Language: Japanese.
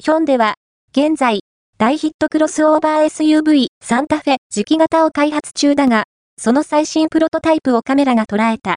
ヒョンでは、現在、大ヒットクロスオーバー SUV サンタフェ磁気型を開発中だが、その最新プロトタイプをカメラが捉えた。